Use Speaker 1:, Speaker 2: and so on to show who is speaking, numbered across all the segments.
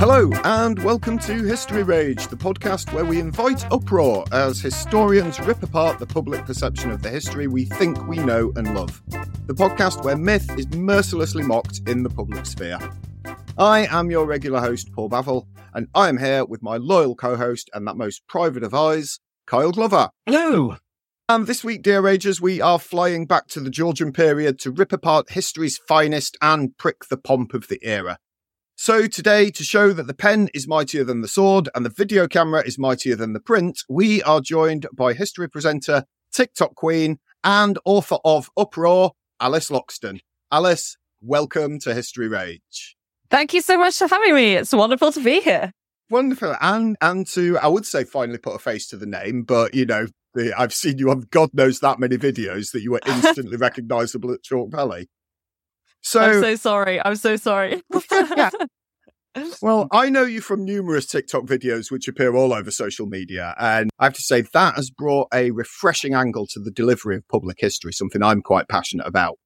Speaker 1: Hello, and welcome to History Rage, the podcast where we invite uproar as historians rip apart the public perception of the history we think we know and love. The podcast where myth is mercilessly mocked in the public sphere. I am your regular host, Paul Bavel, and I am here with my loyal co host and that most private of eyes, Kyle Glover.
Speaker 2: Hello.
Speaker 1: And this week, dear Ragers, we are flying back to the Georgian period to rip apart history's finest and prick the pomp of the era. So today, to show that the pen is mightier than the sword and the video camera is mightier than the print, we are joined by history presenter, TikTok queen, and author of Uproar, Alice Loxton. Alice, welcome to History Rage.
Speaker 2: Thank you so much for having me. It's wonderful to be here.
Speaker 1: Wonderful. And and to I would say finally put a face to the name, but you know, the, I've seen you on God knows that many videos that you were instantly recognizable at Chalke Valley. So
Speaker 2: I'm so sorry. I'm so sorry.
Speaker 1: yeah. Well, I know you from numerous TikTok videos which appear all over social media, and I have to say that has brought a refreshing angle to the delivery of public history, something I'm quite passionate about.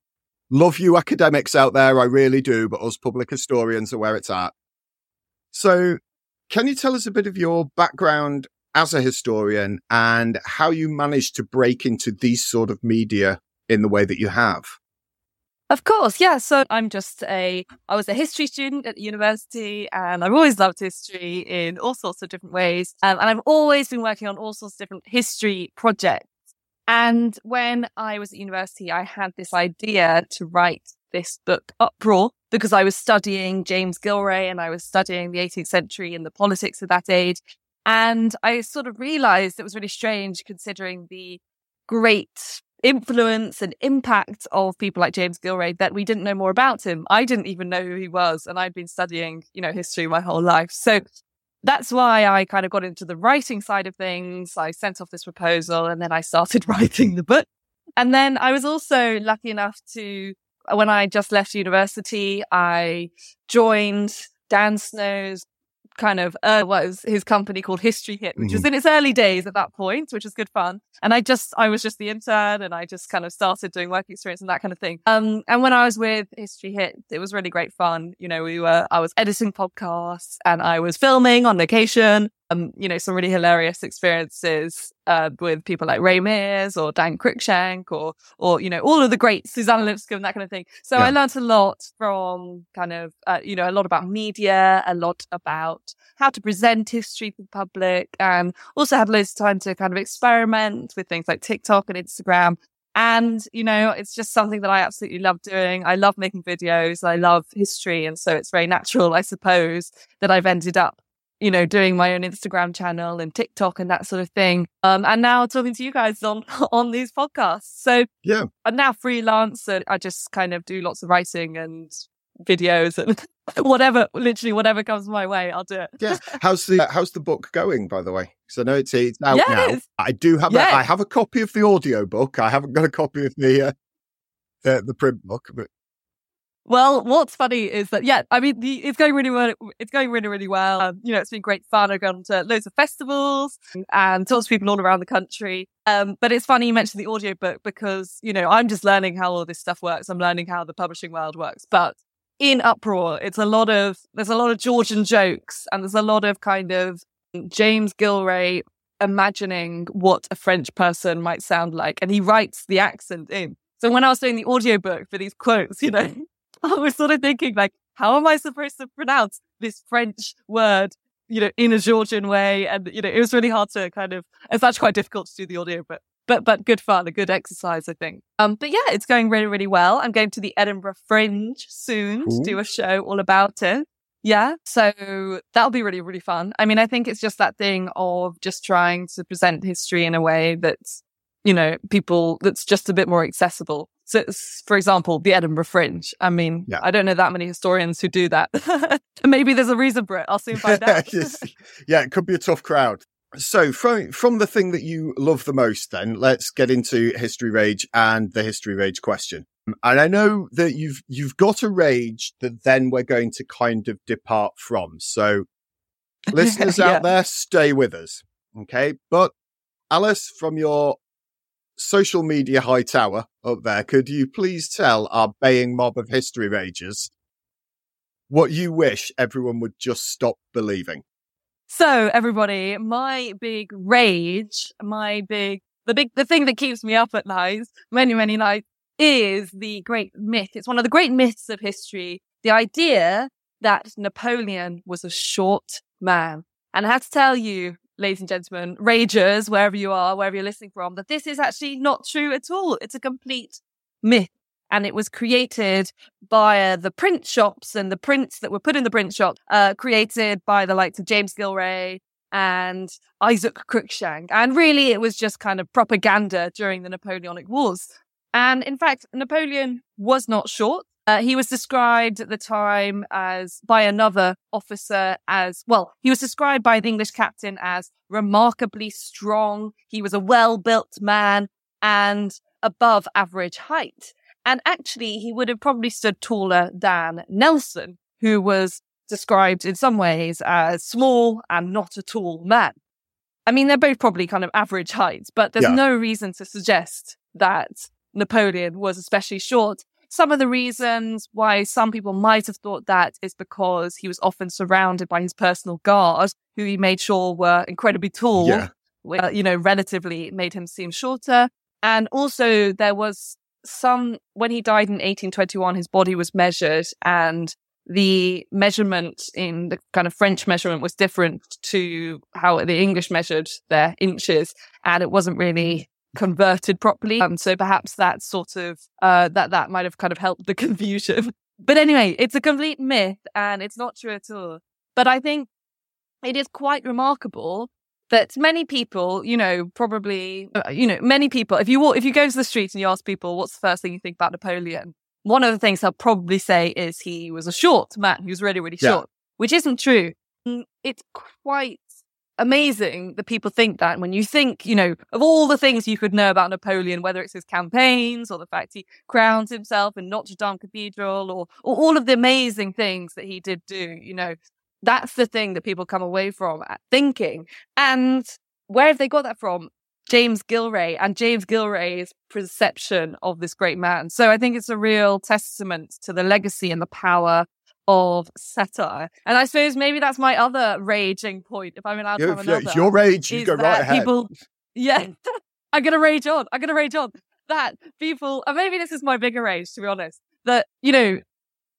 Speaker 1: Love you academics out there, I really do, but us public historians are where it's at. So, can you tell us a bit of your background as a historian and how you managed to break into these sort of media in the way that you have?
Speaker 2: Of course, yeah. So I'm just a, I was a history student at university and I've always loved history in all sorts of different ways. Um, and I've always been working on all sorts of different history projects. And when I was at university, I had this idea to write this book, Uproar, because I was studying James Gillray and I was studying the 18th century and the politics of that age. And I sort of realized it was really strange considering the great influence and impact of people like James Gillray that we didn't know more about him. I didn't even know who he was, and I'd been studying, you know, history my whole life. So that's why I kind of got into the writing side of things. I sent off this proposal and then I started writing the book. And then I was also lucky enough to, when I just left university, I joined Dan Snow's kind of uh, was his company called History Hit, which mm-hmm. was in its early days at that point, which was good fun. And I just I was just the intern, and I just kind of started doing work experience and that kind of thing. Um, and when I was with History Hit, it was really great fun. You know, we were I was editing podcasts and I was filming on location um, you know, some really hilarious experiences uh, with people like Ray Mears or Dan Cruikshank or, or you know, all of the great Suzannah Lipscomb, that kind of thing. So yeah. I learned a lot from kind of, uh, you know, a lot about media, a lot about how to present history to the public, and also had loads of time to kind of experiment with things like TikTok and Instagram. And, you know, it's just something that I absolutely love doing. I love making videos. I love history. And so it's very natural, I suppose, that I've ended up you know, doing my own Instagram channel and TikTok and that sort of thing. Um, and now talking to you guys on, on these podcasts. So
Speaker 1: yeah,
Speaker 2: I'm now freelance and I just kind of do lots of writing and videos and whatever, literally whatever comes my way, I'll do it.
Speaker 1: yeah. How's the, how's the book going, by the way? Because I know it's, it's out now. I do have, yeah. a, I have a copy of the audio book. I haven't got a copy of the, uh, the, the print book, but
Speaker 2: Well, what's funny is that yeah, I mean, the, it's going really well. It's going really, really well. Um, you know, it's been great fun. I've gone to loads of festivals and talked to people all around the country. Um, but it's funny you mentioned the audiobook because you know I'm just learning how all this stuff works. I'm learning how the publishing world works. But in uproar, it's a lot of there's a lot of Georgian jokes and there's a lot of kind of James Gillray imagining what a French person might sound like, and he writes the accent in. So when I was doing the audiobook for these quotes, you know, I was sort of thinking like, how am I supposed to pronounce this French word, you know, in a Georgian way? And, you know, it was really hard to kind of, it's actually quite difficult to do the audio, but, but, but good fun, a good exercise, I think. Um, but yeah, it's going really, really well. I'm going to the Edinburgh Fringe soon Ooh. to do a show all about it. Yeah. So that'll be really, really fun. I mean, I think it's just that thing of just trying to present history in a way that's, you know, people that's just a bit more accessible. So, for example, the Edinburgh Fringe. I mean, yeah. I don't know that many historians who do that. Maybe there's a reason for it. I'll soon find out.
Speaker 1: yeah, it could be a tough crowd. So, from from the thing that you love the most, then let's get into history rage and the history rage question. And I know that you've you've got a rage that then we're going to kind of depart from. So, listeners yeah. out there, stay with us, okay? But Alice, from your social media high tower up there, could you please tell our baying mob of history ragers what you wish everyone would just stop believing?
Speaker 2: So, everybody, my big rage, my big, the big, the thing that keeps me up at night, many, many nights, is the great myth. It's one of the great myths of history. The idea that Napoleon was a short man. And I have to tell you, ladies and gentlemen, ragers, wherever you are, wherever you're listening from, that this is actually not true at all. It's a complete myth. And it was created by the print shops and the prints that were put in the print shop, uh, created by the likes of James Gillray and Isaac Cruikshank. And really, it was just kind of propaganda during the Napoleonic Wars. And in fact, Napoleon was not short. Uh, he was described at the time as by another officer as well. He was described by the English captain as remarkably strong. He was a well built man and above average height. And actually, he would have probably stood taller than Nelson, who was described in some ways as small and not a tall man. I mean, they're both probably kind of average heights, but there's yeah. no reason to suggest that Napoleon was especially short. Some of the reasons why some people might have thought that is because he was often surrounded by his personal guard, who he made sure were incredibly tall, yeah. which, you know, relatively made him seem shorter. And also there was some, when he died in 1821, his body was measured and the measurement in the kind of French measurement was different to how the English measured their inches. And it wasn't really converted properly. Um, so perhaps that sort of, uh, that, that might have kind of helped the confusion. But anyway, it's a complete myth and it's not true at all. But I think it is quite remarkable that many people, you know, probably, uh, you know, many people, if you walk, if you go to the street and you ask people, what's the first thing you think about Napoleon? One of the things they'll probably say is he was a short man. He was really, really short, yeah. which isn't true. Mm, it's quite amazing that people think that when you think, you know, of all the things you could know about Napoleon, whether it's his campaigns or the fact he crowns himself in Notre Dame Cathedral or, or all of the amazing things that he did do, you know, that's the thing that people come away from uh, thinking. And where have they got that from? James Gillray and James Gillray's perception of this great man. So I think it's a real testament to the legacy and the power of satire. And I suppose maybe that's my other raging point, if I'm allowed to have another.
Speaker 1: It's your rage, you go right ahead.
Speaker 2: People, yeah, mm. I'm going to rage on. I'm going to rage on. That people, and maybe this is my bigger rage, to be honest, that, you know,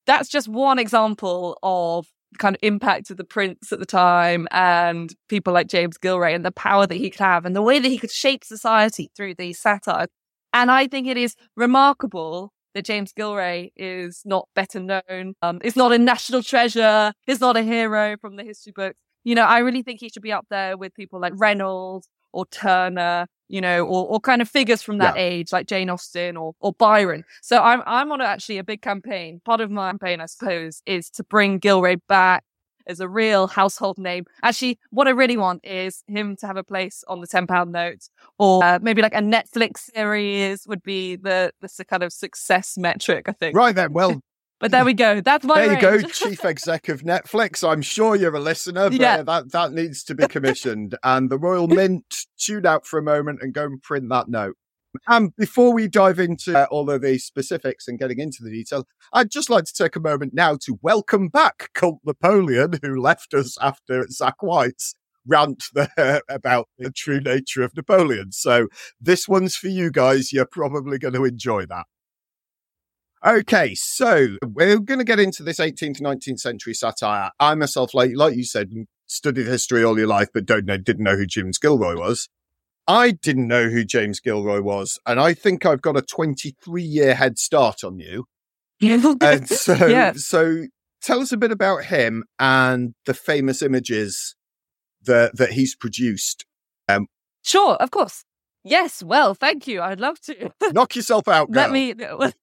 Speaker 2: that's just one example of kind of impact of the prints at the time and people like James Gillray and the power that he could have and the way that he could shape society through these satires. And I think it is remarkable that James Gillray is not better known, um, is not a national treasure, is not a hero from the history books. You know, I really think he should be up there with people like Reynolds or Turner, you know, or, or kind of figures from that yeah. age, like Jane Austen or, or Byron. So I'm, I'm on actually a big campaign. Part of my campaign, I suppose, is to bring Gillray back as a real household name. Actually, what I really want is him to have a place on the ten pound note, or uh, maybe like a Netflix series would be the the kind of success metric. I think.
Speaker 1: Right then, well.
Speaker 2: But there we go. That's my.
Speaker 1: There
Speaker 2: range.
Speaker 1: you go, chief exec of Netflix. I'm sure you're a listener, but
Speaker 2: Yeah.
Speaker 1: that that needs to be commissioned. and the Royal Mint, tune out for a moment and go and print that note. And before we dive into uh, all of the specifics and getting into the detail, I'd just like to take a moment now to welcome back Colt Napoleon, who left us after Zach White's rant there about the true nature of Napoleon. So this one's for you guys. You're probably going to enjoy that. Okay, so we're going to get into this 18th to 19th century satire. I myself, like like you said, studied history all your life, but don't know, didn't know who James Gilroy was. I didn't know who James Gilroy was, and I think I've got a 23 year head start on you. And so,
Speaker 2: Yeah.
Speaker 1: so tell us a bit about him and the famous images that that he's produced.
Speaker 2: Um, sure, of course. Yes, well, thank you. I'd love to.
Speaker 1: Knock yourself out, girl.
Speaker 2: Let me.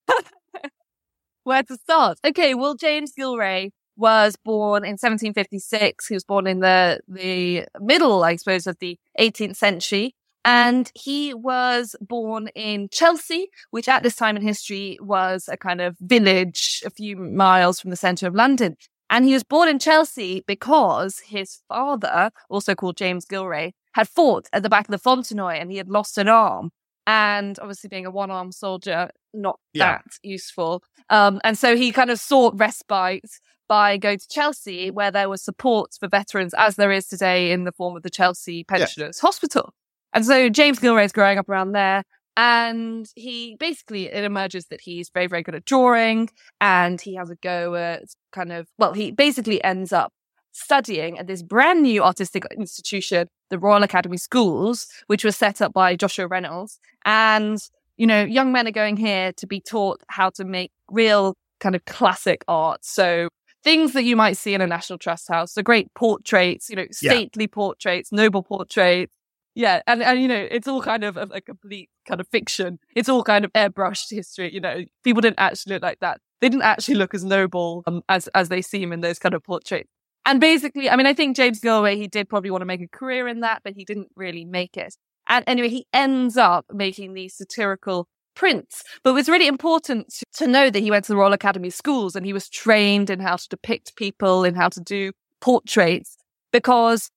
Speaker 2: Where to start? Okay, well, James Gillray was born in 1756. He was born in the the middle, I suppose, of the 18th century. And he was born in Chelsea, which at this time in history was a kind of village a few miles from the centre of London. And he was born in Chelsea because his father, also called James Gillray, had fought at the back of the Fontenoy and he had lost an arm. And obviously, being a one armed soldier, not
Speaker 1: Yeah.
Speaker 2: that useful. Um, and so he kind of sought respite by going to Chelsea, where there was support for veterans, as there is today in the form of the Chelsea Pensioners Hospital. And so James Gillray is growing up around there. And he basically, it emerges that he's very, very good at drawing and he has a go at kind of, well, he basically ends up studying at this brand new artistic institution, the Royal Academy Schools, which was set up by Joshua Reynolds. And, you know, young men are going here to be taught how to make real kind of classic art. So things that you might see in a National Trust house, the great portraits, you know,
Speaker 1: Yeah.
Speaker 2: stately portraits, noble portraits. Yeah, and, and you know, it's all kind of a, a complete kind of fiction. It's all kind of airbrushed history. You know, people didn't actually look like that. They didn't actually look as noble um, as as they seem in those kind of portraits. And basically, I mean, I think James Gilroy, he did probably want to make a career in that, but he didn't really make it. And anyway, he ends up making these satirical prints. But it was really important to know that he went to the Royal Academy schools and he was trained in how to depict people, and how to do portraits, because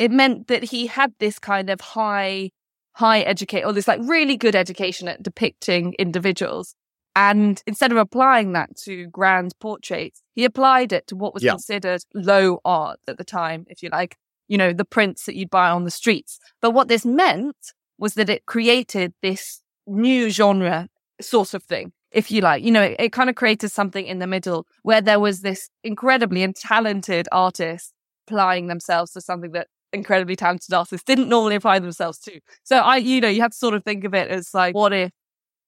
Speaker 2: it meant that he had this kind of high, high educate or this like really good education at depicting individuals. And instead of applying that to grand portraits, he applied it to what was
Speaker 1: Yeah.
Speaker 2: considered low art at the time, if you like, you know, the prints that you'd buy on the streets. But what this meant was that it created this new genre sort of thing, if you like. You know, it, it kind of created something in the middle where there was this incredibly and talented artist applying themselves to something that incredibly talented artists didn't normally apply themselves to. So I, you know, you have to sort of think of it as like, what if,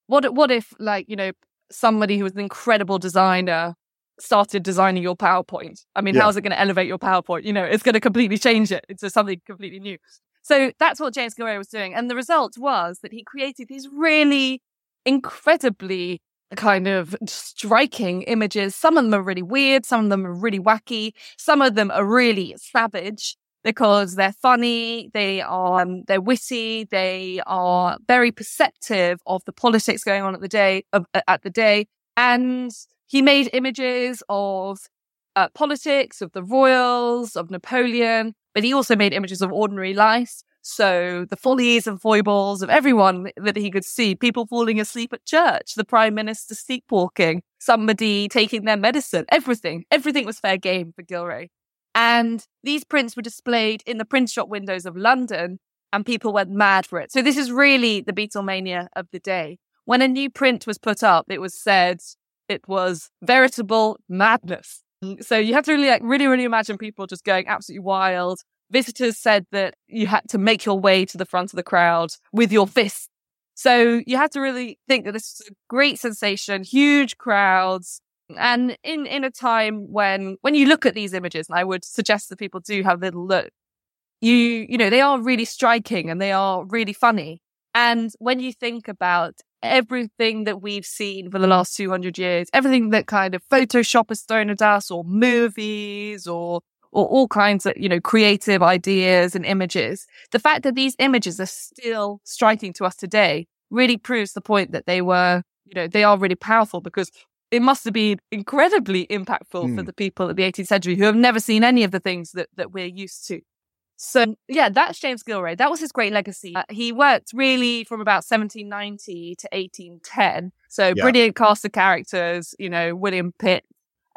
Speaker 2: what, what if like, you know, somebody who was an incredible designer started designing your PowerPoint? I mean,
Speaker 1: Yeah.
Speaker 2: how's it going to elevate your PowerPoint? You know, it's going to completely change it into something completely new. So that's what James Gilroy was doing. And the result was that he created these really incredibly kind of striking images. Some of them are really weird. Some of them are really wacky. Some of them are really savage because they're funny. They are, um, they're witty. They are very perceptive of the politics going on at the day of, at the day. And he made images of uh, politics, of the royals, of Napoleon, but he also made images of ordinary life. So the follies and foibles of everyone that he could see, people falling asleep at church, the prime minister sleepwalking, somebody taking their medicine, everything, everything was fair game for Gillray. And these prints were displayed in the print shop windows of London and people went mad for it. So this is really the Beatlemania of the day. When a new print was put up, it was said it was veritable madness. So you have to really, like, really, really imagine people just going absolutely wild. Visitors said that you had to make your way to the front of the crowd with your fists. So you had to really think that this is a great sensation, huge crowds. And in, in a time when, when you look at these images, and I would suggest that people do have a little look, you, you know, they are really striking and they are really funny. And when you think about everything that we've seen for the last 200 years, everything that kind of Photoshop has thrown at us or movies or, or all kinds of, you know, creative ideas and images, the fact that these images are still striking to us today really proves the point that they were, you know, they are really powerful because it must have been incredibly impactful mm. for hmm. the people of the 18th century who have never seen any of the things that, that we're used to. So, yeah, that's James Gillray. That was his great legacy. Uh, he worked really from about 1790 to 1810. So, yeah. brilliant cast of characters, you know, William Pitt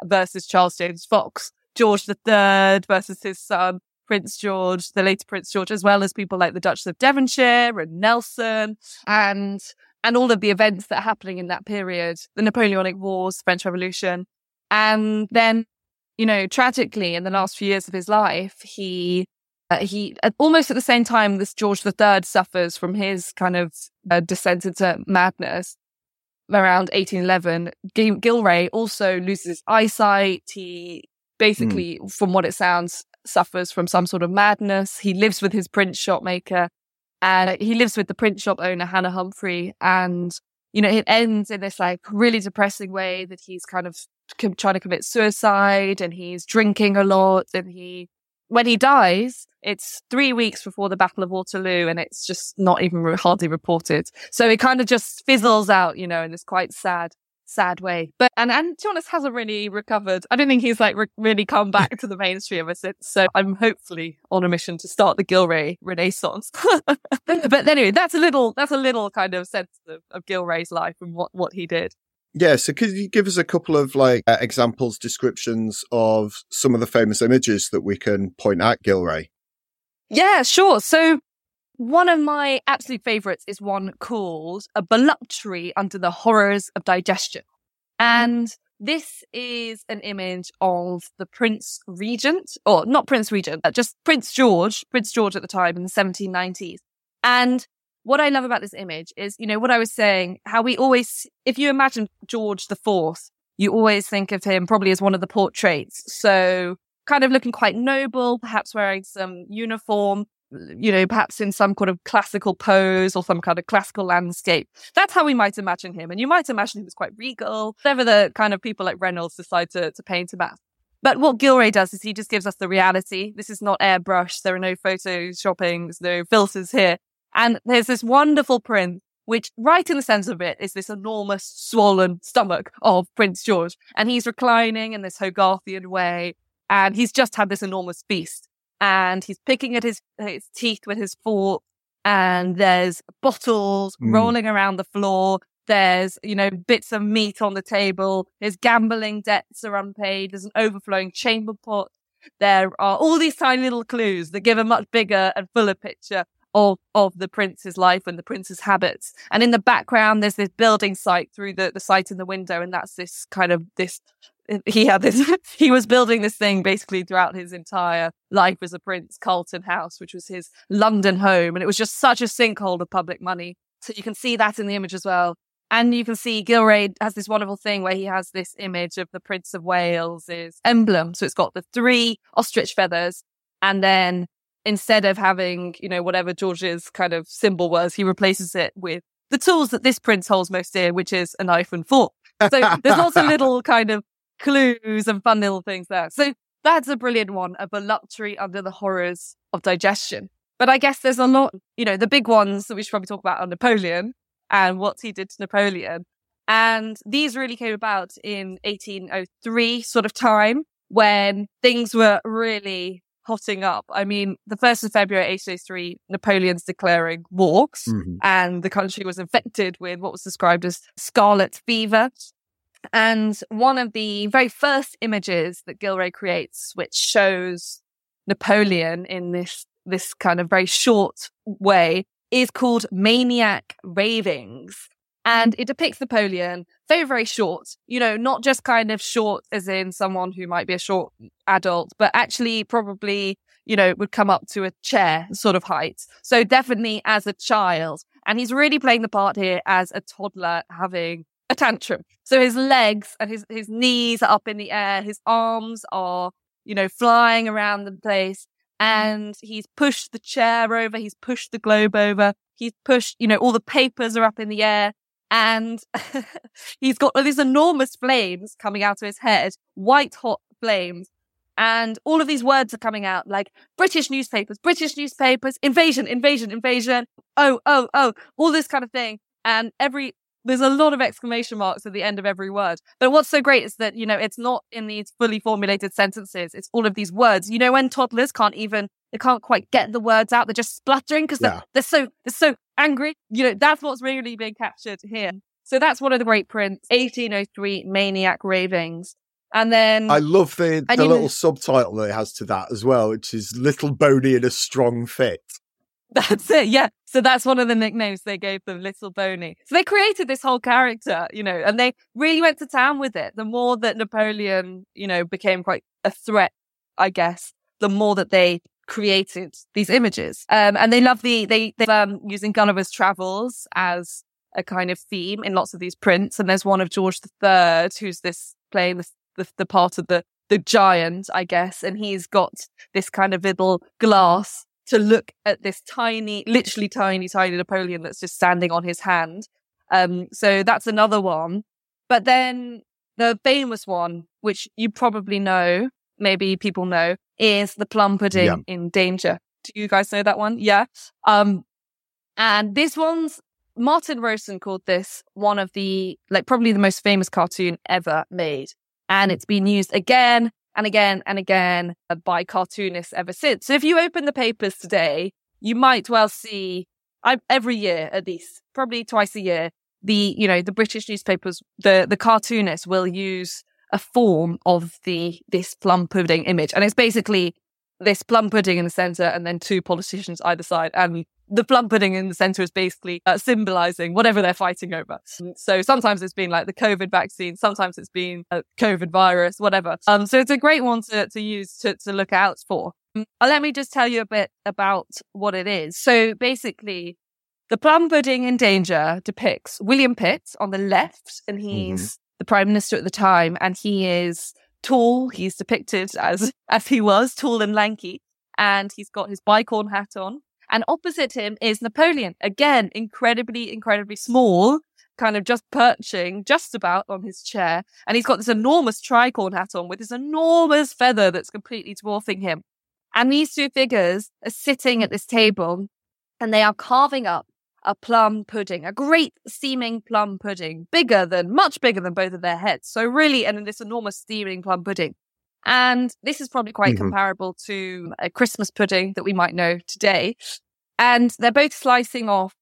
Speaker 2: versus Charles James Fox, George III versus his son, Prince George, the later Prince George, as well as people like the Duchess of Devonshire and Nelson and and all of the events that are happening in that period, the Napoleonic Wars, French Revolution. And then, you know, tragically in the last few years of his life, he uh, he almost at the same time this George III suffers from his kind of uh, descent into madness around 1811. Gil- Gillray also loses his eyesight. He basically, mm. from what it sounds, suffers from some sort of madness. He lives with his print shop maker and he lives with the print shop owner, Hannah Humphrey. And, you know, it ends in this like really depressing way that he's kind of trying to commit suicide and he's drinking a lot and he when he dies, it's three weeks before the Battle of Waterloo and it's just not even hardly reported. So it kind of just fizzles out, you know, in this quite sad, sad way. But, and, and Jonas hasn't really recovered. I don't think he's like re- really come back to the mainstream ever since. So I'm hopefully on a mission to start the Gillray renaissance. but anyway, that's a little, that's a little kind of sense of, of Gillray's life and what, what he did.
Speaker 1: Yeah, so could you give us a couple of like uh, examples, descriptions of some of the famous images that we can point at Gillray?
Speaker 2: Yeah, sure. So one of my absolute favorites is one called A Voluptuary Under the Horrors of Digestion. And this is an image of the Prince Regent, or not Prince Regent, just Prince George, Prince George at the time in the 1790s. And what I love about this image is, you know, what I was saying, how we always, if you imagine George the Fourth, you always think of him probably as one of the portraits. So kind of looking quite noble, perhaps wearing some uniform, you know, perhaps in some kind of classical pose or some kind of classical landscape. That's how we might imagine him. And you might imagine him as quite regal, whatever the kind of people like Reynolds decide to, to paint him as. But what Gillray does is he just gives us the reality. This is not airbrush. There are no photoshopping. There's no filters here. And there's this wonderful print, which right in the center of it is this enormous swollen stomach of Prince George. And he's reclining in this Hogarthian way. And he's just had this enormous feast and he's picking at his, his teeth with his fork. And there's bottles mm. rolling around the floor. There's, you know, bits of meat on the table. There's gambling debts are unpaid. There's an overflowing chamber pot. There are all these tiny little clues that give a much bigger and fuller picture of, of the prince's life and the prince's habits. And in the background, there's this building site through the, the site in the window. And that's this kind of this, he had this, he was building this thing basically throughout his entire life as a prince, Carlton House, which was his London home. And it was just such a sinkhole of public money. So you can see that in the image as well. And you can see Gillray has this wonderful thing where he has this image of the Prince of Wales's emblem. So it's got the three ostrich feathers and then instead of having, you know, whatever George's kind of symbol was, he replaces it with the tools that this prince holds most dear, which is a knife and fork. So there's lots of little kind of clues and fun little things there. So that's a brilliant one, a voluptuary under the horrors of digestion. But I guess there's a lot, you know, the big ones that we should probably talk about are Napoleon and what he did to Napoleon. And these really came about in 1803 sort of time when things were really hotting up. I mean, the 1st of February 1803, Napoleon's declaring war mm-hmm. and the country was infected with what was described as scarlet fever. And one of the very first images that Gillray creates, which shows Napoleon in this, this kind of very short way, is called Maniac Ravings. And it depicts Napoleon very, very short, you know, not just kind of short as in someone who might be a short adult, but actually probably, you know, would come up to a chair sort of height. So definitely as a child. And he's really playing the part here as a toddler having tantrum. So his legs and his, his knees are up in the air. His arms are, you know, flying around the place. Mm-hmm. And he's pushed the chair over. He's pushed the globe over. He's pushed, you know, all the papers are up in the air and he's got all these enormous flames coming out of his head, white hot flames. And all of these words are coming out like British newspapers, British newspapers, invasion, invasion, invasion. Oh, oh, oh, all this kind of thing. And every there's a lot of exclamation marks at the end of every word. But what's so great is that, you know, it's not in these fully formulated sentences. It's all of these words. You know, when toddlers can't even, they can't quite get the words out. They're just spluttering because they're, they're so, they're so angry. You know, that's what's really being captured here. So that's one of the great prints, 1803 Maniac Ravings. And then
Speaker 1: I love the, the little know, subtitle that it has to that as well, which is Little Boney in a Strong Fit.
Speaker 2: That's it. Yeah. So that's one of the nicknames they gave them, Little Boney. So they created this whole character, you know, and they really went to town with it. The more that Napoleon, you know, became quite a threat, I guess, the more that they created these images. Um, and they love the, they, they, um, using Gulliver's Travels as a kind of theme in lots of these prints. And there's one of George III, who's this playing the, the, the part of the, the giant, I guess. And he's got this kind of little glass to look at this tiny, literally tiny, tiny Napoleon that's just standing on his hand. Um, so that's another one. But then the famous one, which you probably know, maybe people know, is the plum pudding yeah. in danger. Do you guys know that one? Yeah. Um, and this one's Martin Rowson called this one of the, like, probably the most famous cartoon ever made. And it's been used again and again and again uh, by cartoonists ever since. So if you open the papers today, you might well see every year at least, probably twice a year, the, you know, the British newspapers, the, the cartoonists will use a form of the, this plum pudding image. And it's basically this plum pudding in the center and then two politicians either side. And the plum pudding in the center is basically uh, symbolizing whatever they're fighting over. So sometimes it's been like the COVID vaccine, sometimes it's been a COVID virus, whatever. Um, so it's a great one to, to use to, to look out for. Um, let me just tell you a bit about what it is. So basically, the plum pudding in danger depicts William Pitt on the left, and he's mm-hmm. the prime minister at the time, and he is tall. He's depicted as as he was tall and lanky, and he's got his bicorn hat on. And opposite him is Napoleon, again, incredibly, incredibly small, kind of just perching just about on his chair. And he's got this enormous tricorn hat on with this enormous feather that's completely dwarfing him. And these two figures are sitting at this table and they are carving up a plum pudding, a great steaming plum pudding, bigger than, much bigger than both of their heads. So really, and this enormous steaming plum pudding. And this is probably quite mm-hmm. comparable to a Christmas pudding that we might know today. And they're both slicing off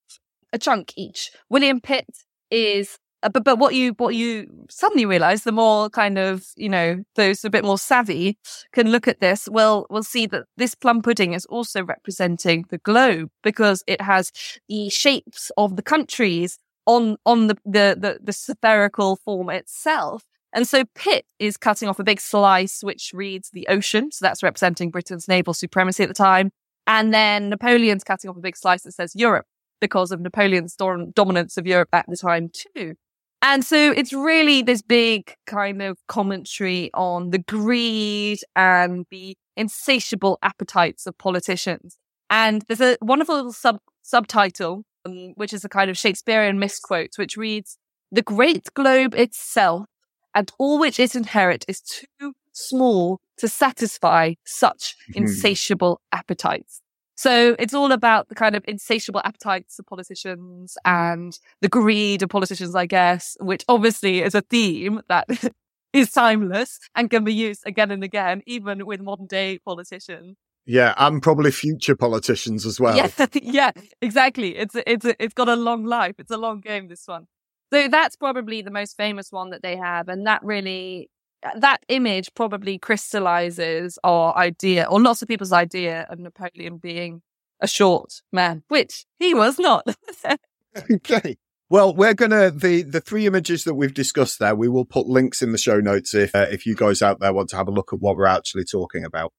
Speaker 2: a chunk each. William Pitt is uh, but but what you what you suddenly realize the more kind of you know those a bit more savvy can look at this will will see that this plum pudding is also representing the globe because it has the shapes of the countries on on the the the, the spherical form itself and so Pitt is cutting off a big slice, which reads the ocean. So that's representing Britain's naval supremacy at the time. And then Napoleon's cutting off a big slice that says Europe because of Napoleon's dominance of Europe at the time too. And so it's really this big kind of commentary on the greed and the insatiable appetites of politicians. And there's a wonderful little sub subtitle, um, which is a kind of Shakespearean misquote, which reads, the great globe itself and all which it inherit is too small to satisfy such mm-hmm. insatiable appetites. So it's all about the kind of insatiable appetites of politicians and the greed of politicians, I guess, which obviously is a theme that is timeless and can be used again and again, even with modern day politicians.
Speaker 1: Yeah, and probably future politicians as well.
Speaker 2: Yeah, yeah, exactly. It's it's it's got a long life. It's a long game. This one. So that's probably the most famous one that they have. And that really, that image probably crystallizes our idea, or lots of people's idea of Napoleon being a short man, which he was not.
Speaker 1: okay. Well, we're gonna the the three images that we've discussed there. We will put links in the show notes if uh, if you guys out there want to have a look at what we're actually talking about.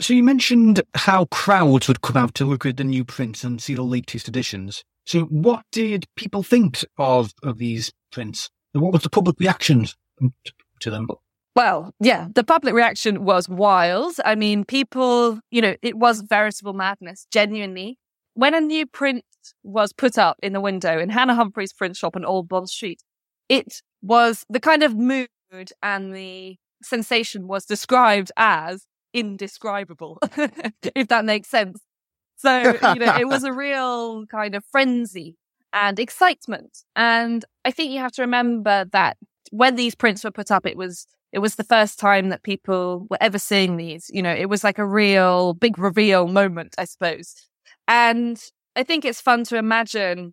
Speaker 3: So you mentioned how crowds would come out to look at the new prints and see the latest editions. So, what did people think of of these prints? And what was the public reaction to them?
Speaker 2: Well, yeah, the public reaction was wild. I mean, people, you know, it was veritable madness, genuinely. When a new print was put up in the window in Hannah Humphrey's print shop on Old Bond Street, it was the kind of mood and the sensation was described as indescribable, if that makes sense. So, you know, it was a real kind of frenzy. and excitement. And I think you have to remember that when these prints were put up, it was it was the first time that people were ever seeing these. You know, it was like a real big reveal moment, I suppose. And I think it's fun to imagine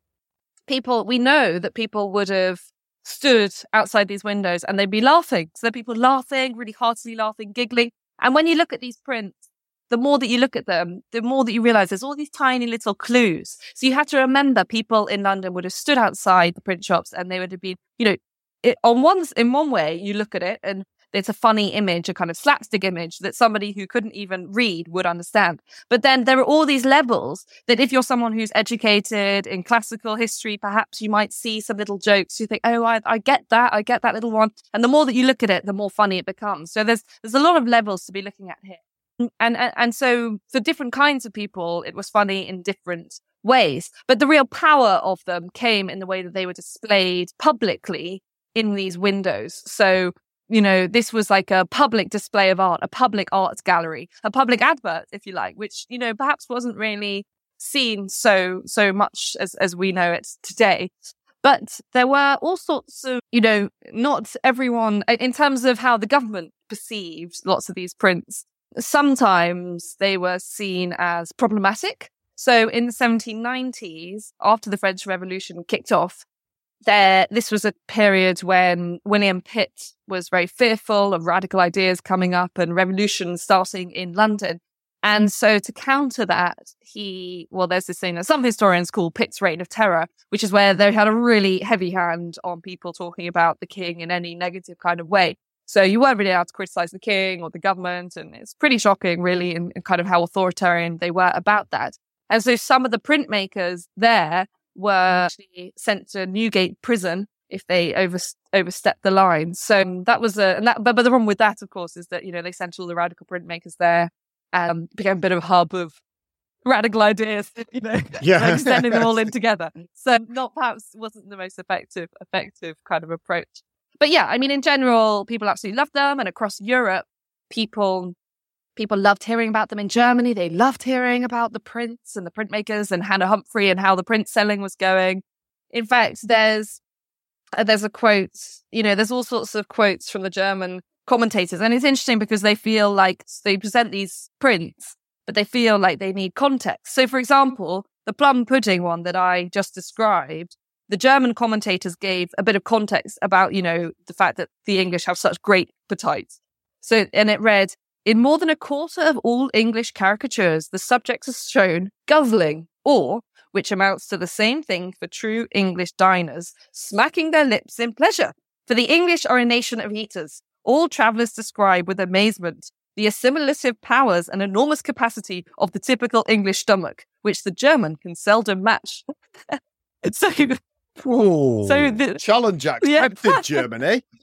Speaker 2: people, we know that people would have stood outside these windows and they'd be laughing. So there are people laughing, really heartily laughing, giggling. And when you look at these prints, the more that you look at them, the more that you realize there's all these tiny little clues. So you have to remember people in London would have stood outside the print shops and they would have been, you know, it, on one in one way you look at it and it's a funny image, a kind of slapstick image that somebody who couldn't even read would understand. But then there are all these levels that if you're someone who's educated in classical history, perhaps you might see some little jokes. You think, oh, I, I get that. I get that little one. And the more that you look at it, the more funny it becomes. So there's, there's a lot of levels to be looking at here. Mm, and, and, and so for different kinds of people, it was funny in different ways. But the real power of them came in the way that they were displayed publicly in these windows. So, you know, this was like a public display of art, a public arts gallery, a public advert, if you like, which, you know, perhaps wasn't really seen so, so much as, as we know it today. But there were all sorts of, you know, not everyone, in terms of how the government perceived lots of these prints, sometimes they were seen as problematic. So in the 1790s, after the French Revolution kicked off, there, this was a period when William Pitt was very fearful of radical ideas coming up and revolution starting in London. And so to counter that, he, well, there's this thing that some historians call Pitt's reign of terror, which is where they had a really heavy hand on people talking about the king in any negative kind of way. So you weren't really allowed to criticize the king or the government. And it's pretty shocking, really, in, in kind of how authoritarian they were about that. And so some of the printmakers there were mm. actually sent to Newgate prison if they over, overstepped the line. So that was a, and that, but, but the problem with that, of course, is that, you know, they sent all the radical printmakers there and became a bit of a hub of radical ideas, you know,
Speaker 1: yeah.
Speaker 2: like sending them all in together. So not perhaps wasn't the most effective, effective kind of approach. But yeah, I mean, in general, people absolutely loved them. And across Europe, people People loved hearing about them in Germany. They loved hearing about the prints and the printmakers and Hannah Humphrey and how the print selling was going. In fact, there's uh, there's a quote, you know, there's all sorts of quotes from the German commentators. And it's interesting because they feel like they present these prints, but they feel like they need context. So, for example, the plum pudding one that I just described, the German commentators gave a bit of context about, you know, the fact that the English have such great appetites. So, and it read, in more than a quarter of all English caricatures, the subjects are shown guzzling, or, which amounts to the same thing for true English diners, smacking their lips in pleasure. For the English are a nation of eaters. All travellers describe with amazement the assimilative powers and enormous capacity of the typical English stomach, which the German can seldom match. so,
Speaker 1: Ooh,
Speaker 2: so the,
Speaker 1: challenge accepted, yeah. Germany.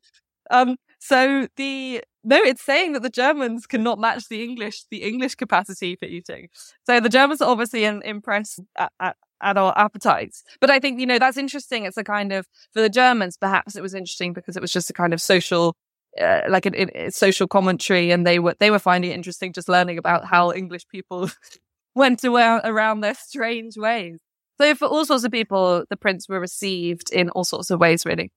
Speaker 2: Um, so the no, it's saying that the Germans cannot match the English, the English capacity for eating. So the Germans are obviously in, impressed at, at, at, our appetites. But I think, you know, that's interesting. It's a kind of, for the Germans, perhaps it was interesting because it was just a kind of social, uh, like a, a, social commentary. And they were, they were finding it interesting just learning about how English people went around, around their strange ways. So for all sorts of people, the prints were received in all sorts of ways, really.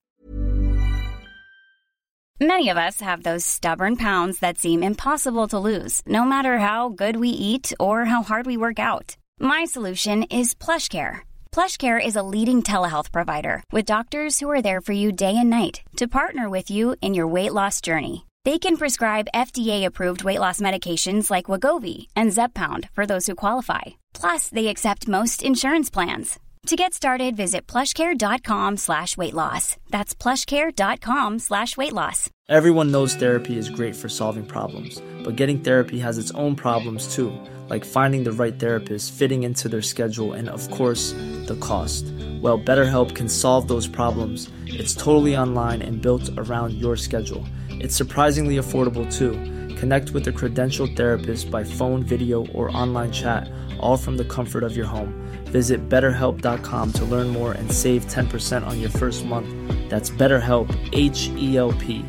Speaker 4: Many of us have those stubborn pounds that seem impossible to lose, no matter how good we eat or how hard we work out. My solution is PlushCare. PlushCare is a leading telehealth provider with doctors who are there for you day and night to partner with you in your weight loss journey. They can prescribe FDA-approved weight loss medications like Wegovy and Zepbound for those who qualify. Plus, they accept most insurance plans. To get started, visit plushcare.com slash weight loss. That's plushcare.com slash weight loss.
Speaker 5: Everyone knows therapy is great for solving problems, but getting therapy has its own problems too, like finding the right therapist, fitting into their schedule, and of course, the cost. Well, BetterHelp can solve those problems. It's totally online and built around your schedule. It's surprisingly affordable too. Connect with a credentialed therapist by phone, video, or online chat, all from the comfort of your home. Visit betterhelp.com to learn more and save 10% on your first month. That's BetterHelp, H E L P.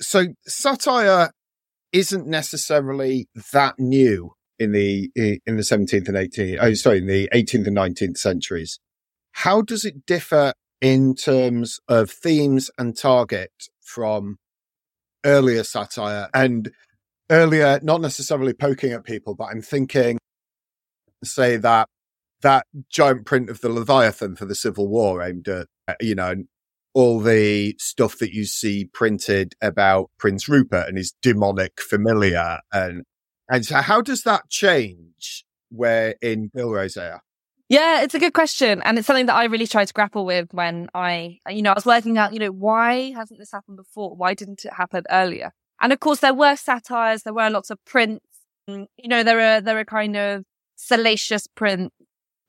Speaker 1: So, satire isn't necessarily that new in the in the 17th and 18th, oh, sorry, in the 18th and 19th centuries. How does it differ in terms of themes and target from earlier satire and earlier, not necessarily poking at people, but I'm thinking, say that that giant print of the Leviathan for the Civil War aimed at, uh, you know, all the stuff that you see printed about Prince Rupert and his demonic familiar. And, and so how does that change where in Gillray's era?
Speaker 2: Yeah, it's a good question. And it's something that I really tried to grapple with when I, you know, I was working out, you know, why hasn't this happened before? Why didn't it happen earlier? And of course, there were satires, there were lots of prints. You know, there are, there are kind of salacious prints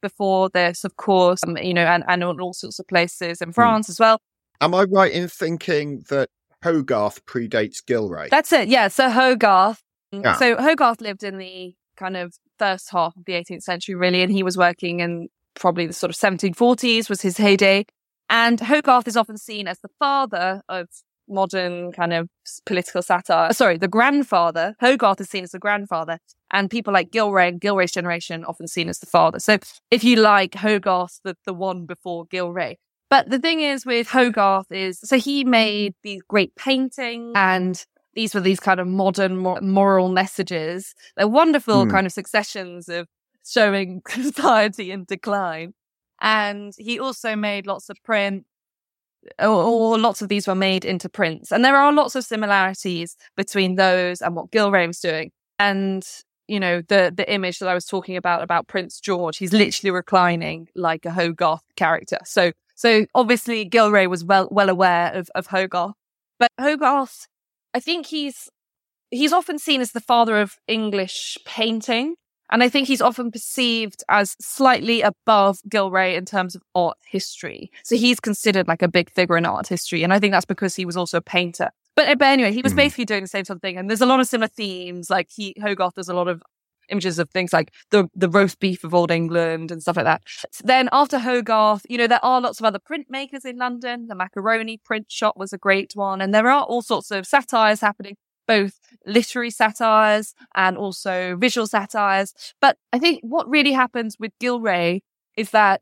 Speaker 2: before this, of course, um, you know, and, and in all sorts of places in hmm. France mm. as well.
Speaker 1: Am I right in thinking that Hogarth predates Gillray?
Speaker 2: That's it. Yeah. So Hogarth. Yeah. So Hogarth lived in the kind of first half of the 18th century, really, and he was working in probably the sort of 1740s was his heyday. And Hogarth is often seen as the father of modern kind of political satire. Sorry, the grandfather. Hogarth is seen as the grandfather, and people like Gillray and Gillray's generation often seen as the father. So if you like Hogarth, the, the one before Gillray. But the thing is with Hogarth is, so he made these great paintings and these were these kind of modern moral messages. They're wonderful mm. kind of successions of showing society in decline. And he also made lots of print, or, or, lots of these were made into prints. And there are lots of similarities between those and what Gillray was doing. And you know the the image that I was talking about about Prince George, he's literally reclining like a Hogarth character. So so obviously Gillray was well well aware of of Hogarth, but Hogarth I think he's he's often seen as the father of English painting. And I think he's often perceived as slightly above Gillray in terms of art history. So he's considered like a big figure in art history. And I think that's because he was also a painter. But, but anyway, he was mm. basically doing the same sort of thing. And there's a lot of similar themes. Like he, Hogarth, there's a lot of images of things like the, the roast beef of old England and stuff like that. Then after Hogarth, you know, there are lots of other printmakers in London. The Macaroni print shop was a great one. And there are all sorts of satires happening, both literary satires and also visual satires. But I think what really happens with Gillray is that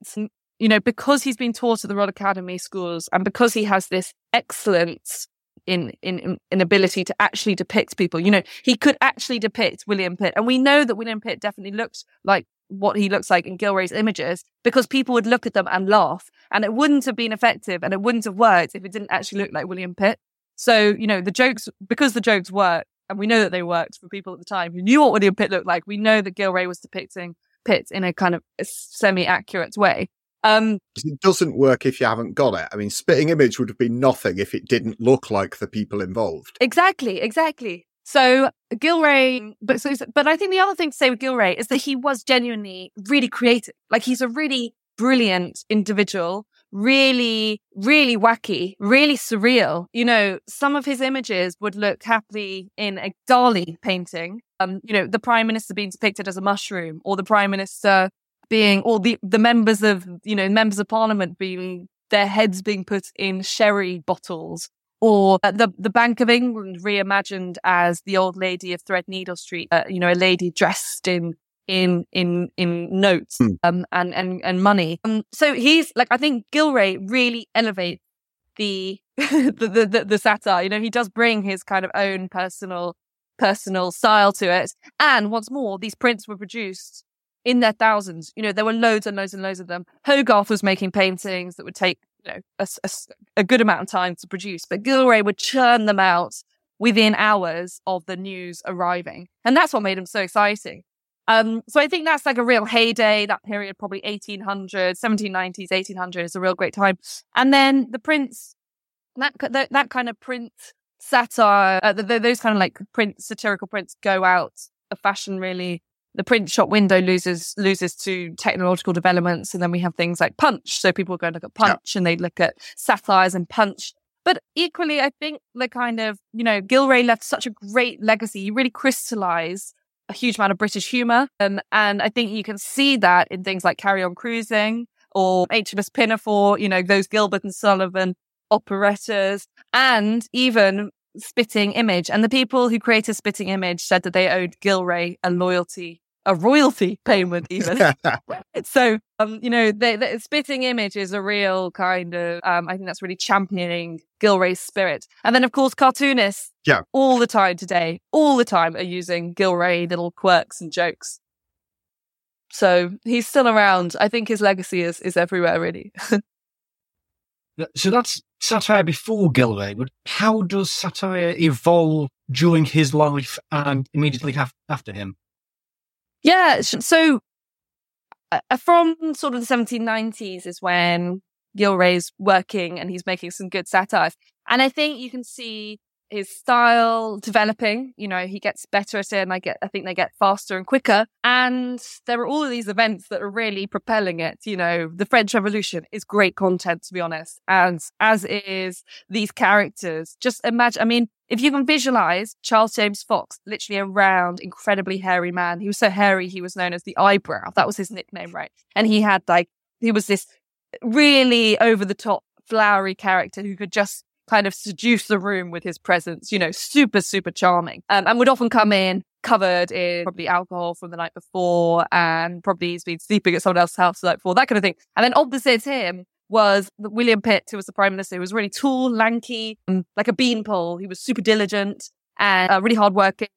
Speaker 2: you know, because he's been taught at the Royal Academy schools and because he has this excellence in, in, in ability to actually depict people. You know, he could actually depict William Pitt. And we know that William Pitt definitely looks like what he looks like in Gillray's images because people would look at them and laugh. And it wouldn't have been effective and it wouldn't have worked if it didn't actually look like William Pitt. So, you know, the jokes, because the jokes work, and we know that they worked for people at the time who knew what William Pitt looked like, we know that Gillray was depicting Pitt in a kind of semi accurate way. Um,
Speaker 1: it doesn't work if you haven't got it. I mean, spitting image would have been nothing if it didn't look like the people involved.
Speaker 2: Exactly, exactly. So Gillray, but so, but I think the other thing to say with Gillray is that he was genuinely really creative. Like he's a really brilliant individual, really, really wacky, really surreal. You know, some of his images would look happily in a Dali painting. Um, you know, the prime minister being depicted as a mushroom or the prime minister being, or the, the members of, you know, members of parliament being, their heads being put in sherry bottles or the the Bank of England reimagined as the old lady of Threadneedle Street, uh, you know, a lady dressed in in in in notes hmm. um, and and and money. Um, so he's like, I think Gillray really elevates the, the the the satire. You know, he does bring his kind of own personal personal style to it. And once more, these prints were produced in their thousands. You know, there were loads and loads and loads of them. Hogarth was making paintings that would take, you know, a, a, a good amount of time to produce, but Gillray would churn them out within hours of the news arriving. And that's what made him so exciting. Um, so I think that's like a real heyday. That period, probably 1800, 1790s, 1800 is a real great time. And then the prints, that, that, that kind of print satire, uh, the, the, those kind of like print, satirical prints go out of fashion really the print shop window loses loses to technological developments, and then we have things like Punch. So people go and look at Punch, yeah. and they look at satires and Punch. But equally, I think the kind of you know Gillray left such a great legacy. He really crystallized a huge amount of British humor, um, and I think you can see that in things like Carry On Cruising or HMS Pinafore. You know those Gilbert and Sullivan operettas, and even Spitting Image. And the people who created Spitting Image said that they owed Gillray a loyalty a royalty payment even. so, um, you know, the, the, spitting image is a real kind of, um, I think that's really championing Gillray's spirit. And then, of course, cartoonists
Speaker 1: yeah.
Speaker 2: all the time today, all the time are using Gillray little quirks and jokes. So he's still around. I think his legacy is, is everywhere, really.
Speaker 3: so that's satire before Gillray, but how does satire evolve during his life and immediately after him?
Speaker 2: Yeah, so uh, from sort of the 1790s is when Gillray's working and he's making some good satires. And I think you can see his style developing. You know, he gets better at it, and I get, I think they get faster and quicker. And there are all of these events that are really propelling it. You know, the French Revolution is great content, to be honest, and as is these characters. Just imagine. I mean, if you can visualize Charles James Fox, literally a round, incredibly hairy man. He was so hairy, he was known as the eyebrow. That was his nickname, right? And he had like, he was this really over the top, flowery character who could just kind of seduce the room with his presence, you know, super, super charming. Um, and would often come in covered in probably alcohol from the night before and probably he's been sleeping at someone else's house the night before, that kind of thing. And then opposite him was William Pitt, who was the prime minister, who was really tall, lanky, um, like a beanpole. He was super diligent and uh, really hardworking,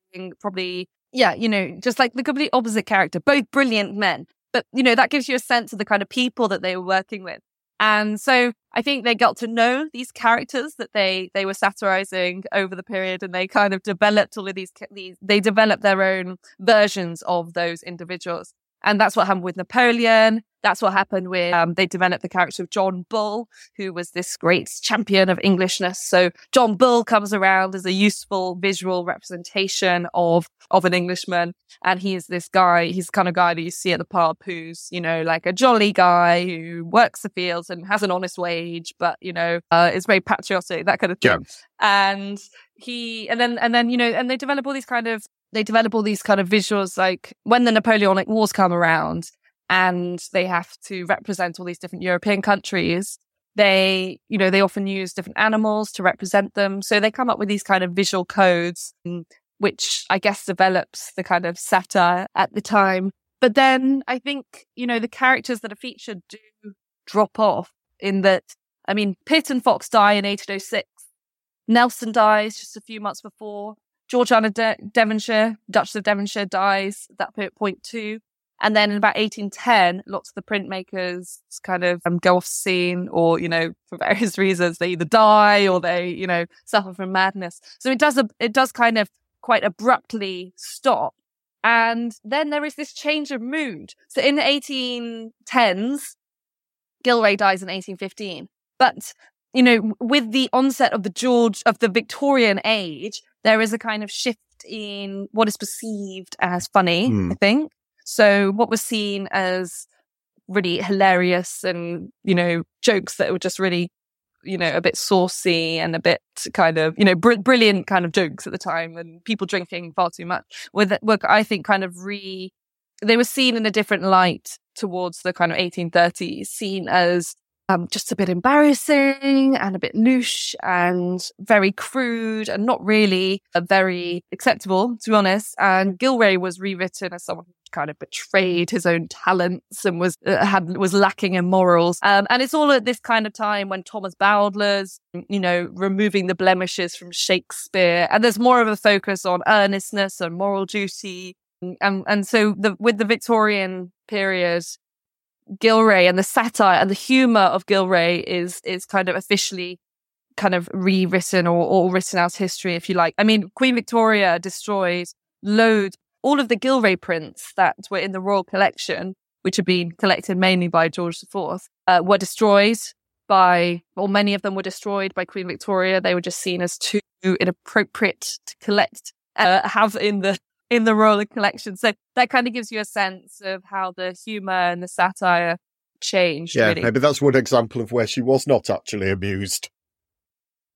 Speaker 2: probably, yeah, you know, just like the complete opposite character, both brilliant men. But, you know, that gives you a sense of the kind of people that they were working with. And so I think they got to know these characters that they, they were satirizing over the period and they kind of developed all of these, these, they developed their own versions of those individuals. And that's what happened with Napoleon. That's what happened with, um, they developed the character of John Bull, who was this great champion of Englishness. So John Bull comes around as a useful visual representation of, of an Englishman. And he is this guy, he's the kind of guy that you see at the pub who's, you know, like a jolly guy who works the fields and has an honest wage, but, you know, uh, is very patriotic, that kind of thing. Yeah. And he, and then, and then, you know, and they develop all these kind of they develop all these kind of visuals like when the Napoleonic Wars come around and they have to represent all these different European countries. They, you know, they often use different animals to represent them. So they come up with these kind of visual codes, mm, which I guess develops the kind of satire at the time. But then I think, you know, the characters that are featured do drop off in that, I mean, Pitt and Fox die in 1806. Nelson dies just a few months before. Georgiana De- Devonshire, Duchess of Devonshire, dies that point too. And then in about 1810, lots of the printmakers kind of um, go off scene or, you know, for various reasons, they either die or they, you know, suffer from madness. So it does, a, it does kind of quite abruptly stop. And then there is this change of mood. So in the 1810s, Gillray dies in 1815. But, you know, with the onset of the George, of the Victorian age, there is a kind of shift in what is perceived as funny, mm. I think. So what was seen as really hilarious and, you know, jokes that were just really, you know, a bit saucy and a bit kind of, you know, br- brilliant kind of jokes at the time and people drinking far too much were, were, I think, kind of re, they were seen in a different light towards the kind of 1830s, seen as um, just a bit embarrassing and a bit louche and very crude and not really a very acceptable, to be honest. And Gillray was rewritten as someone who kind of betrayed his own talents and was uh, had was lacking in morals. Um, and it's all at this kind of time when Thomas Bowdler's, you know, removing the blemishes from Shakespeare, and there's more of a focus on earnestness and moral duty. And and so the with the Victorian period, Gillray and the satire and the humor of Gillray is is kind of officially kind of rewritten or, or written out history, if you like. I mean, Queen Victoria destroyed loads, all of the Gillray prints that were in the royal collection, which had been collected mainly by George IV, uh, were destroyed by, or many of them were destroyed by Queen Victoria. They were just seen as too inappropriate to collect, uh, have in the in the royal collection. So that kind of gives you a sense of how the humor and the satire changed.
Speaker 1: Yeah,
Speaker 2: really.
Speaker 1: maybe that's one example of where she was not actually amused.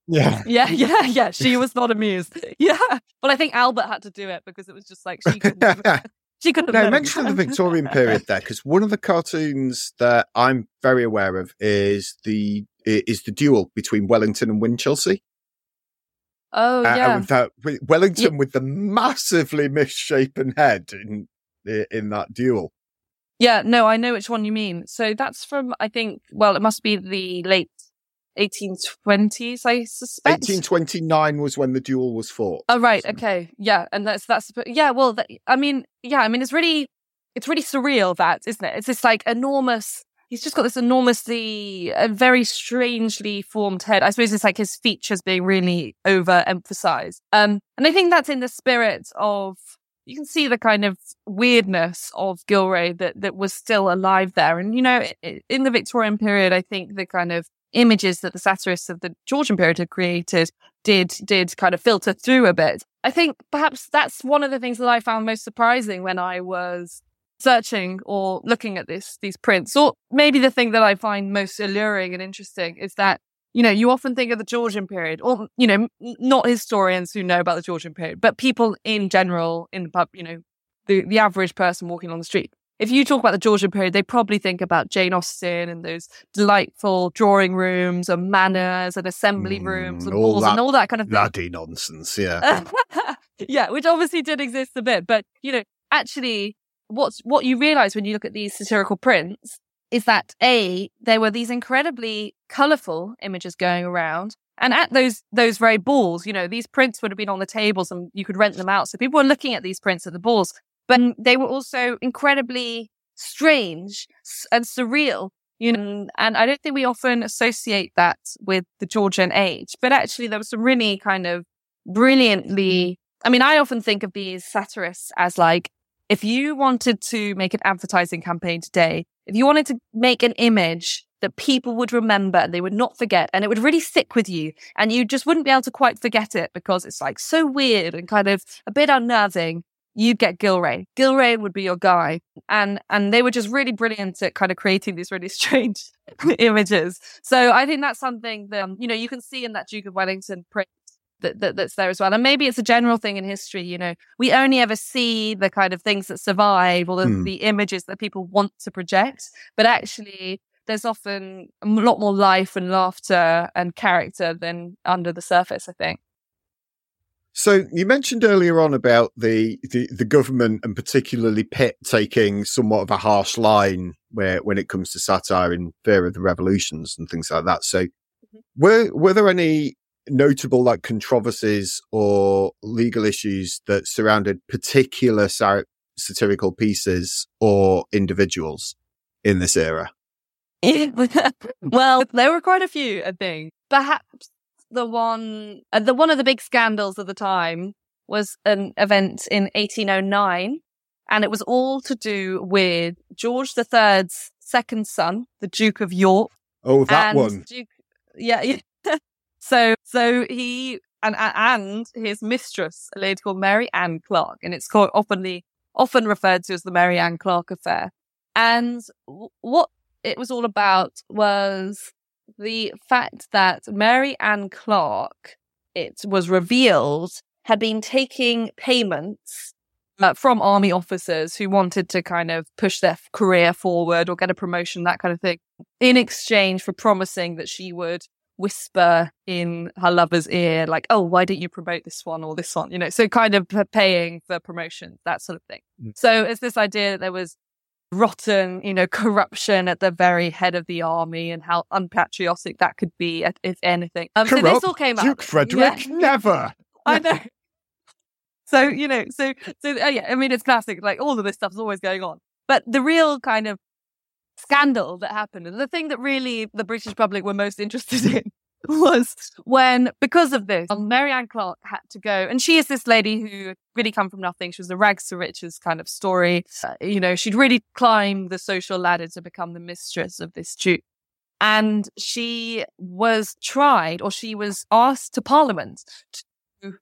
Speaker 1: Yeah.
Speaker 2: Yeah, yeah, yeah. She was not amused. Yeah. But I think Albert had to do it because it was just like she couldn't. she couldn't.
Speaker 1: No, mention the Victorian period there because one of the cartoons that I'm very aware of is the is the duel between Wellington and Winchelsea.
Speaker 2: Oh yeah,
Speaker 1: uh, with that, with Wellington yeah. with the massively misshapen head in in that duel.
Speaker 2: Yeah, no, I know which one you mean. So that's from, I think, well, it must be the late 1820s, I suspect.
Speaker 1: 1829 was when the duel was fought.
Speaker 2: Oh, right. So. Okay. Yeah. And that's, that's, yeah, well, that, I mean, yeah, I mean, it's really, it's really surreal that, isn't it? It's this like enormous, he's just got this enormously, uh, very strangely formed head. I suppose it's like his features being really overemphasized. Um, and I think that's in the spirit of, you can see the kind of weirdness of Gillray that, that was still alive there. And, you know, in the Victorian period, I think the kind of images that the satirists of the Georgian period had created did did kind of filter through a bit. I think perhaps that's one of the things that I found most surprising when I was searching or looking at this these prints. Or maybe the thing that I find most alluring and interesting is that you know you often think of the Georgian period, or you know not historians who know about the Georgian period, but people in general in the pub, you know the the average person walking on the street if you talk about the Georgian period, they probably think about Jane Austen and those delightful drawing rooms and manors and assembly mm, rooms and balls and all that kind of
Speaker 1: bloody nonsense. Yeah,
Speaker 2: yeah, which obviously did exist a bit, but you know, actually, what's what you realize when you look at these satirical prints is that a there were these incredibly colorful images going around. And at those those very balls, you know, these prints would have been on the tables and you could rent them out. So people were looking at these prints at the balls but they were also incredibly strange and surreal. You know, and I don't think we often associate that with the Georgian age, but actually there was some really kind of brilliantly, I mean, I often think of these satirists as like, if you wanted to make an advertising campaign today, if you wanted to make an image that people would remember and they would not forget and it would really stick with you and you just wouldn't be able to quite forget it because it's like so weird and kind of a bit unnerving you'd get Gillray. Gillray would be your guy. And and they were just really brilliant at kind of creating these really strange images. So I think that's something that, um, you know, you can see in that Duke of Wellington print that, that, that's there as well. And maybe it's a general thing in history, you know, we only ever see the kind of things that survive or the, mm. the images that people want to project. But actually, there's often a lot more life and laughter and character than under the surface, I think.
Speaker 1: So you mentioned earlier on about the, the, the government and particularly Pitt taking somewhat of a harsh line where when it comes to satire in fear of the revolutions and things like that. So mm-hmm. were were there any notable like controversies or legal issues that surrounded particular satirical pieces or individuals in this era?
Speaker 2: well, there were quite a few, I think. Perhaps the one, uh, the one of the big scandals of the time was an event in 1809, and it was all to do with George III's second son, the Duke of York.
Speaker 1: Oh, that one. Duke,
Speaker 2: yeah. So, so he and and his mistress, a lady called Mary Ann Clarke, and it's called oftenly often referred to as the Mary Ann Clarke affair. And what it was all about was the fact that Mary Ann Clarke, it was revealed, had been taking payments uh, from army officers who wanted to kind of push their career forward or get a promotion, that kind of thing, in exchange for promising that she would whisper in her lover's ear, like, oh, why don't you promote this one or this one? You know, so kind of paying for promotion, that sort of thing. Mm. So it's this idea that there was rotten, you know, corruption at the very head of the army and how unpatriotic that could be, if anything.
Speaker 1: Um, so this all came up. Duke. Frederick, yeah. never.
Speaker 2: I know. So you know, so so uh, yeah, I mean, it's classic. Like all of this stuff is always going on, but the real kind of scandal that happened, and the thing that really the British public were most interested in, was when, because of this, um, Mary Ann Clarke had to go. And she is this lady who really come from nothing. She was a rags to riches kind of story. Uh, you know, she'd really climbed the social ladder to become the mistress of this Duke. And she was tried or she was asked to Parliament to,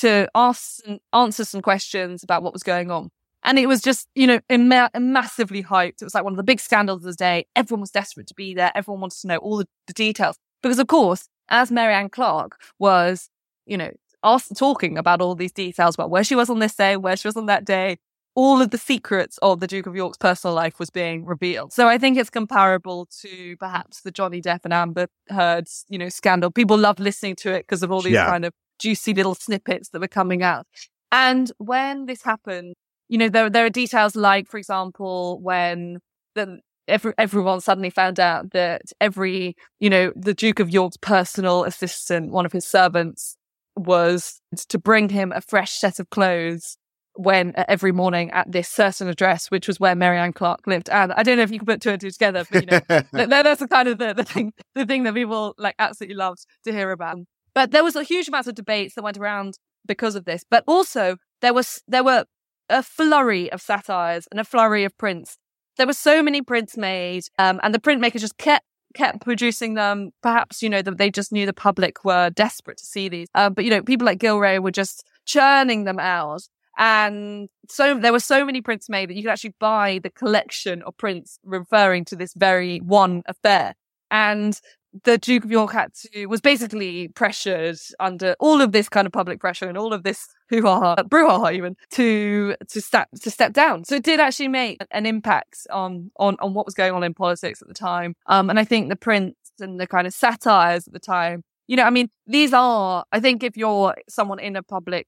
Speaker 2: to ask and answer some questions about what was going on. And it was just, you know, Im- massively hyped. It was like one of the big scandals of the day. Everyone was desperate to be there. Everyone wanted to know all the, the details. Because of course, as Mary Ann Clarke was, you know, asked, talking about all these details about where she was on this day, where she was on that day, all of the secrets of the Duke of York's personal life was being revealed. So I think it's comparable to perhaps the Johnny Depp and Amber Heard, you know, scandal. People love listening to it because of all these yeah. kind of juicy little snippets that were coming out. And when this happened, you know, there, there are details like, for example, when the, every, everyone suddenly found out that every, you know, the Duke of York's personal assistant, one of his servants, was to bring him a fresh set of clothes when uh, every morning at this certain address, which was where Mary Ann Clarke lived. And I don't know if you can put two and two together, but you know, that, that's the kind of the, the thing, the thing that people like absolutely loved to hear about. But there was a huge amount of debates that went around because of this. But also there was there were a flurry of satires and a flurry of prints. There were so many prints made, um, and the printmakers just kept kept producing them. Perhaps you know that they just knew the public were desperate to see these. Um, but you know people like Gillray were just churning them out. And so there were so many prints made that you could actually buy the collection of prints referring to this very one affair. And the Duke of York had to was basically pressured under all of this kind of public pressure and all of this hoo-ha, brouhaha even to to step to step down. So it did actually make an impact on on on what was going on in politics at the time. Um, and I think the prints and the kind of satires at the time, you know, I mean, these are I think if you're someone in a public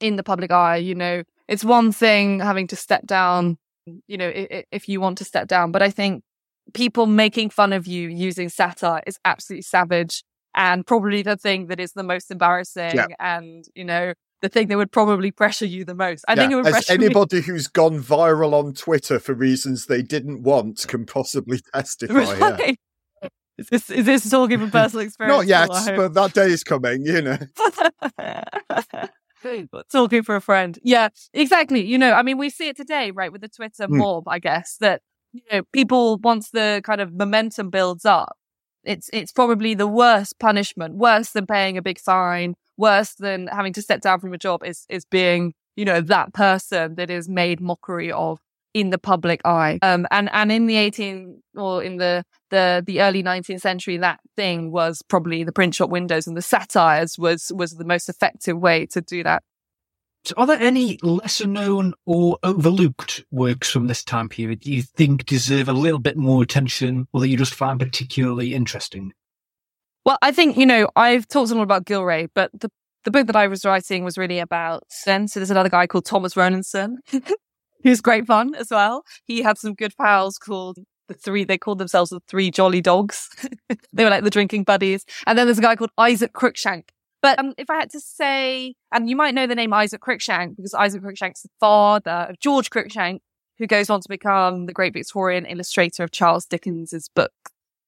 Speaker 2: in the public eye, you know, it's one thing having to step down, you know, if, if you want to step down, but I think people making fun of you using satire is absolutely savage and probably the thing that is the most embarrassing yeah. and you know the thing that would probably pressure you the most. I yeah. think it would
Speaker 1: As anybody me. who's gone viral on Twitter for reasons they didn't want can possibly testify. Right.
Speaker 2: Yeah. Is this is this talking from personal experience?
Speaker 1: Not yet, but that day is coming, you know.
Speaker 2: talking for a friend. Yeah, exactly. You know, I mean, we see it today, right, with the Twitter mm. mob, I guess, that you know, people once the kind of momentum builds up, it's it's probably the worst punishment, worse than paying a big fine, worse than having to step down from your job is is being, you know, that person that is made mockery of in the public eye. Um and and in the 18 or in the the the early 19th century that thing was probably the print shop windows and the satires was was the most effective way to do that.
Speaker 3: Are there any lesser known or overlooked works from this time period you think deserve a little bit more attention or that you just find particularly interesting?
Speaker 2: Well, I think, you know, I've talked a lot about Gillray, but the, the book that I was writing was really about Sen. So there's another guy called Thomas Rowlandson, who's great fun as well. He had some good pals called the three, they called themselves the three jolly dogs. they were like the drinking buddies. And then there's a guy called Isaac Cruikshank, but um, if I had to say, and you might know the name Isaac Cruikshank because Isaac Cruikshank's the father of George Cruikshank, who goes on to become the great Victorian illustrator of Charles Dickens's book.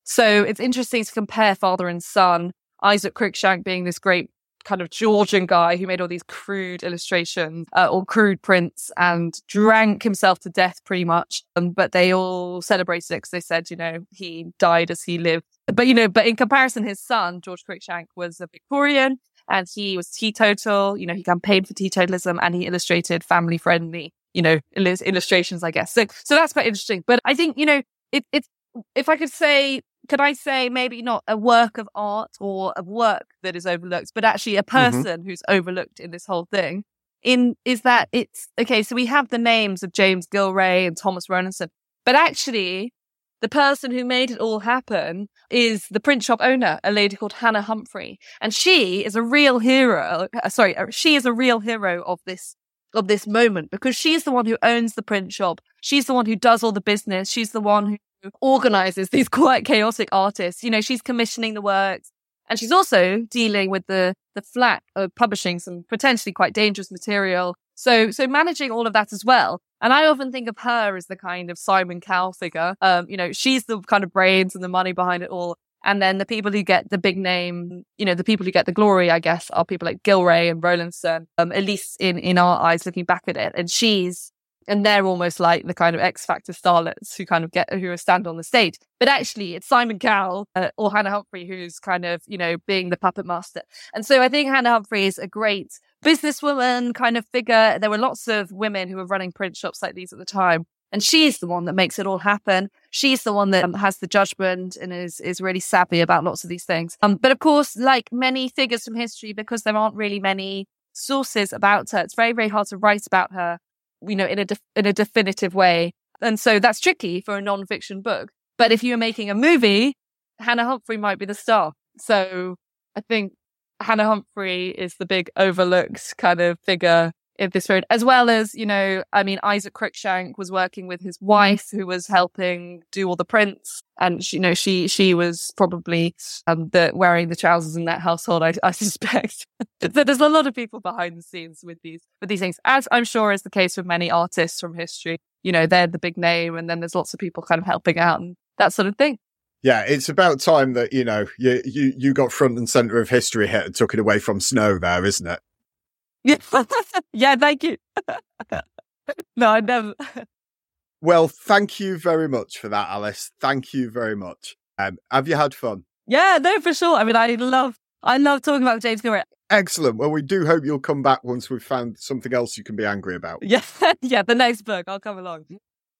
Speaker 2: So it's interesting to compare father and son. Isaac Cruikshank being this great kind of Georgian guy who made all these crude illustrations uh, or crude prints and drank himself to death pretty much. Um, but they all celebrated it because they said, you know, he died as he lived but you know, but in comparison, his son, George Cruikshank, was a Victorian and he was teetotal. You know, he campaigned for teetotalism and he illustrated family friendly, you know, illustrations, I guess. So, so that's quite interesting. But I think, you know, it, it's, if I could say, could I say maybe not a work of art or a work that is overlooked, but actually a mm-hmm. person mm-hmm. who's overlooked in this whole thing? In is that it's okay. So we have the names of James Gillray and Thomas Rowlandson, but actually the person who made it all happen is the print shop owner, a lady called Hannah Humphrey. And she is a real hero. Uh, sorry, uh, she is a real hero of this, of this moment because she's the one who owns the print shop. She's the one who does all the business. She's the one who organizes these quite chaotic artists. You know, she's commissioning the works and she's also dealing with the, the flat of publishing some potentially quite dangerous material. So, so managing all of that as well and I often think of her as the kind of Simon Cowell figure. Um, you know, she's the kind of brains and the money behind it all. And then the people who get the big name, you know, the people who get the glory, I guess, are people like Gillray and Rowlandson, um, at least in, in our eyes looking back at it. And she's, and they're almost like the kind of X Factor starlets who kind of get, who stand on the stage. But actually, it's Simon Cowell uh, or Hannah Humphrey who's kind of, you know, being the puppet master. And so I think Hannah Humphrey is a great businesswoman kind of figure. There were lots of women who were running print shops like these at the time. And she's the one that makes it all happen. She's the one that um, has the judgment and is, is really savvy about lots of these things. Um, but of course, like many figures from history, because there aren't really many sources about her, it's very, very hard to write about her, you know, in a, in a definitive way. And so that's tricky for a non-fiction book. But if you're making a movie, Hannah Humphrey might be the star. So I think Hannah Humphrey is the big overlooked kind of figure this period, as well as, you know, I mean, Isaac Cruikshank was working with his wife who was helping do all the prints. And, she, you know, she, she was probably, um, the, wearing the trousers in that household, I, I suspect. so there's a lot of people behind the scenes with these, with these things, as I'm sure is the case with many artists from history. You know, they're the big name and then there's lots of people kind of helping out and that sort of thing.
Speaker 1: Yeah, it's about time that, you know, you, you, you got front and center of history here and took it away from Snow there, isn't it?
Speaker 2: Yeah, yeah thank you. no, I never.
Speaker 1: Well, thank you very much for that, Alice. Thank you very much. Um, have you had fun?
Speaker 2: Yeah, no, for sure. I mean, I love, I love talking about James Gilroy.
Speaker 1: Excellent. Well, we do hope you'll come back once we've found something else you can be angry about.
Speaker 2: Yeah, yeah, the next book. I'll come along.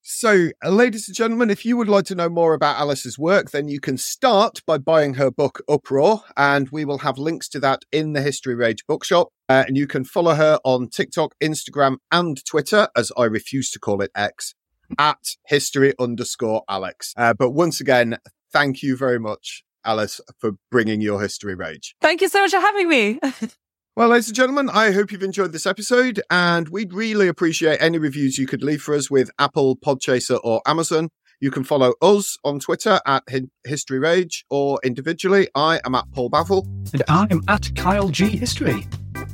Speaker 1: So, ladies and gentlemen, if you would like to know more about Alice's work, then you can start by buying her book Uproar, and we will have links to that in the History Rage bookshop. Uh, and you can follow her on TikTok, Instagram, and Twitter, as I refuse to call it X, at history underscore Alex. Uh, but once again, thank you very much, Alice, for bringing your History Rage.
Speaker 2: Thank you so much for having me.
Speaker 1: Well, ladies and gentlemen, I hope you've enjoyed this episode, and we'd really appreciate any reviews you could leave for us with Apple, Podchaser, or Amazon. You can follow us on Twitter at History Rage, or individually, I am at Paul Baffle.
Speaker 3: And I'm at Kyle G History.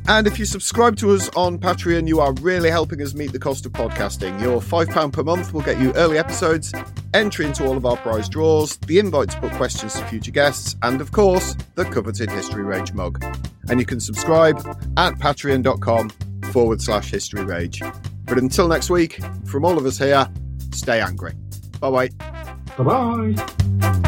Speaker 1: And if you subscribe to us on Patreon, you are really helping us meet the cost of podcasting. Your £5 per month will get you early episodes, entry into all of our prize draws, the invite to put questions to future guests, and of course, the coveted History Rage mug. And you can subscribe at patreon.com forward slash history rage. But until next week, from all of us here, stay angry. Bye bye.
Speaker 3: Bye bye.